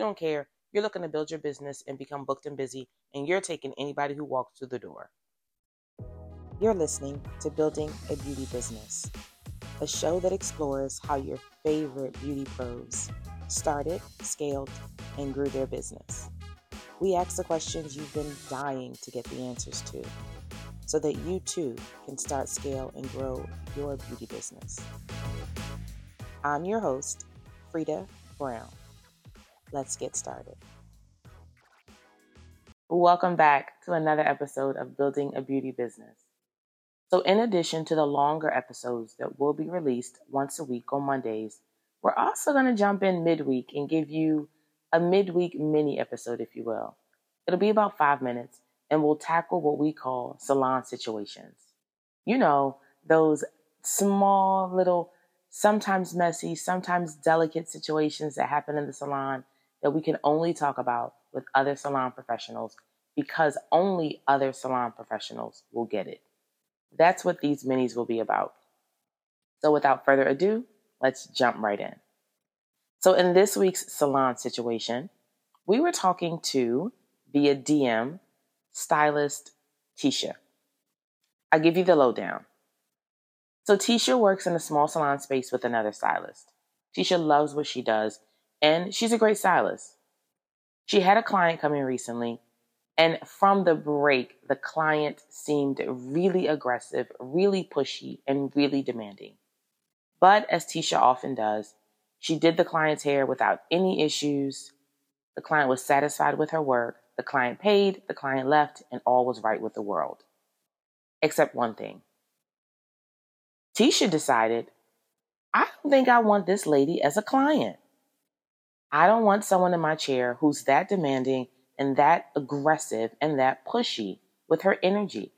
don't care. You're looking to build your business and become booked and busy, and you're taking anybody who walks through the door. You're listening to Building a Beauty Business, a show that explores how your favorite beauty pros started, scaled, and grew their business. We ask the questions you've been dying to get the answers to so that you too can start, scale, and grow your beauty business. I'm your host, Freda Brown. Let's get started. Welcome back to another episode of Building a Beauty Business. So, in addition to the longer episodes that will be released once a week on Mondays, we're also going to jump in midweek and give you a midweek mini episode, if you will. It'll be about five minutes and we'll tackle what we call salon situations. You know, those small little, sometimes messy, sometimes delicate situations that happen in the salon that we can only talk about with other salon professionals because only other salon professionals will get it. That's what these minis will be about. So without further ado, let's jump right in. So in this week's salon situation, we were talking to via DM stylist Tisha. I'll give you the lowdown. So Tisha works in a small salon space with another stylist. Tisha loves what she does, and she's a great stylist. She had a client come in recently, and from the break, the client seemed really aggressive, really pushy, and really demanding. But as Tisha often does, she did the client's hair without any issues. The client was satisfied with her work, the client paid, the client left, and all was right with the world. Except one thing. Tisha decided, I don't think I want this lady as a client. I don't want someone in my chair who's that demanding and that aggressive and that pushy with her energy.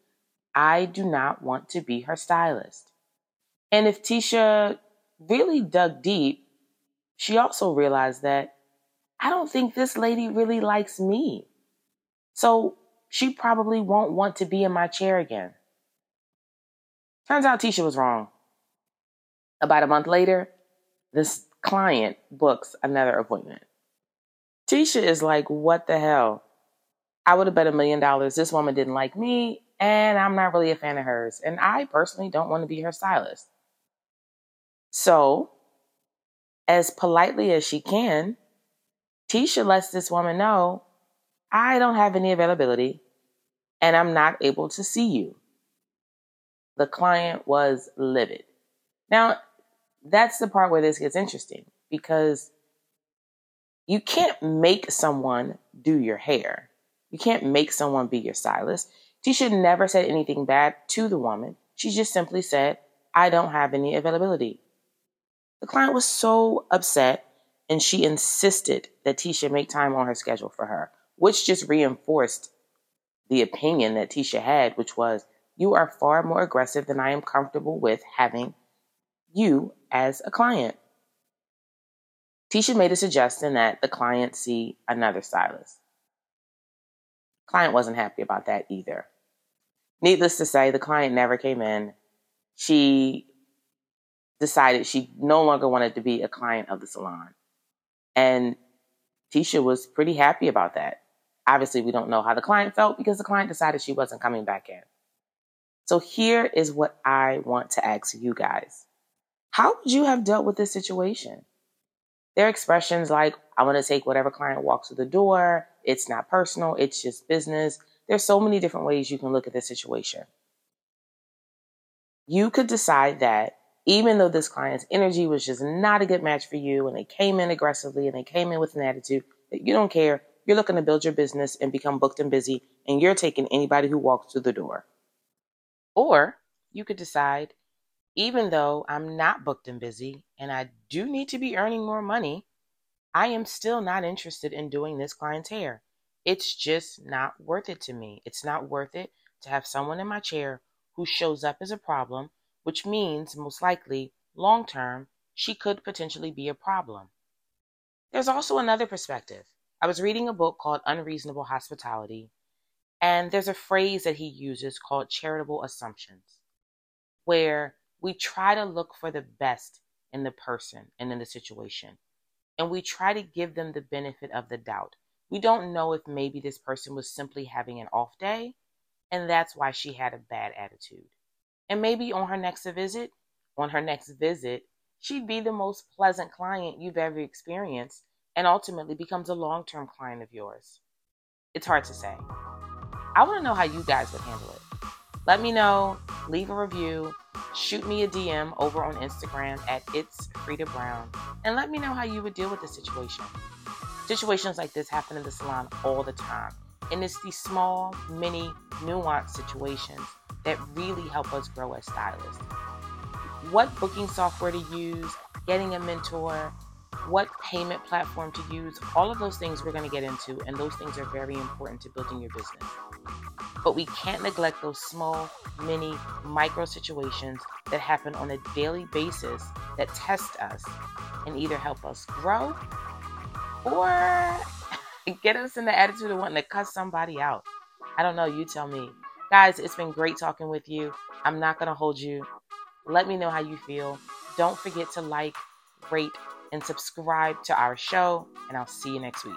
I do not want to be her stylist. And if Tisha really dug deep, she also realized that I don't think this lady really likes me. So she probably won't want to be in my chair again. Turns out Tisha was wrong. About a month later, this client books another appointment. Tisha is like, what the hell? I would have bet a million dollars this woman didn't like me, and I'm not really a fan of hers. And I personally don't want to be her stylist. So, as politely as she can, Tisha lets this woman know I don't have any availability and I'm not able to see you. The client was livid. Now, that's the part where this gets interesting because you can't make someone do your hair. You can't make someone be your stylist. Tisha never said anything bad to the woman. She just simply said, I don't have any availability. The client was so upset and she insisted that Tisha make time on her schedule for her which just reinforced the opinion that Tisha had, which was, you are far more aggressive than I am comfortable with having you as a client. Tisha made a suggestion that the client see another stylist. Client wasn't happy about that either. Needless to say, the client never came in. She decided she no longer wanted to be a client of the salon. And Tisha was pretty happy about that. Obviously, we don't know how the client felt because the client decided she wasn't coming back in. So here is what I want to ask you guys. How would you have dealt with this situation? There are expressions like, I want to take whatever client walks through the door. It's not personal. It's just business. There's so many different ways you can look at this situation. You could decide that even though this client's energy was just not a good match for you and they came in aggressively and they came in with an attitude that you don't care, you're looking to build your business and become booked and busy, and you're taking anybody who walks through the door. Or you could decide, even though I'm not booked and busy and I do need to be earning more money, I am still not interested in doing this client's hair. It's just not worth it to me. It's not worth it to have someone in my chair who shows up as a problem, which means most likely, long term, she could potentially be a problem. There's also another perspective. I was reading a book called Unreasonable Hospitality, and there's a phrase that he uses called charitable assumptions, where we try to look for the best in the person and in the situation. and we try to give them the benefit of the doubt. We don't know if maybe this person was simply having an off day and that's why she had a bad attitude. And maybe on her next visit, on her next visit, she'd be the most pleasant client you've ever experienced and ultimately becomes a long-term client of yours. It's hard to say. I want to know how you guys would handle it. Let me know, leave a review, shoot me a DM over on Instagram at It's Freda Brown, and let me know how you would deal with the situation. Situations like this happen in the salon all the time, and it's these small, mini, nuanced situations that really help us grow as stylists. What booking software to use, getting a mentor, what payment platform to use, all of those things we're going to get into, and those things are very important to building your business. But we can't neglect those small, mini, micro situations that happen on a daily basis that test us and either help us grow or get us in the attitude of wanting to cuss somebody out. I don't know, you tell me. Guys, it's been great talking with you. I'm not going to hold you. Let me know how you feel. Don't forget to like, rate, and subscribe to our show, and I'll see you next week.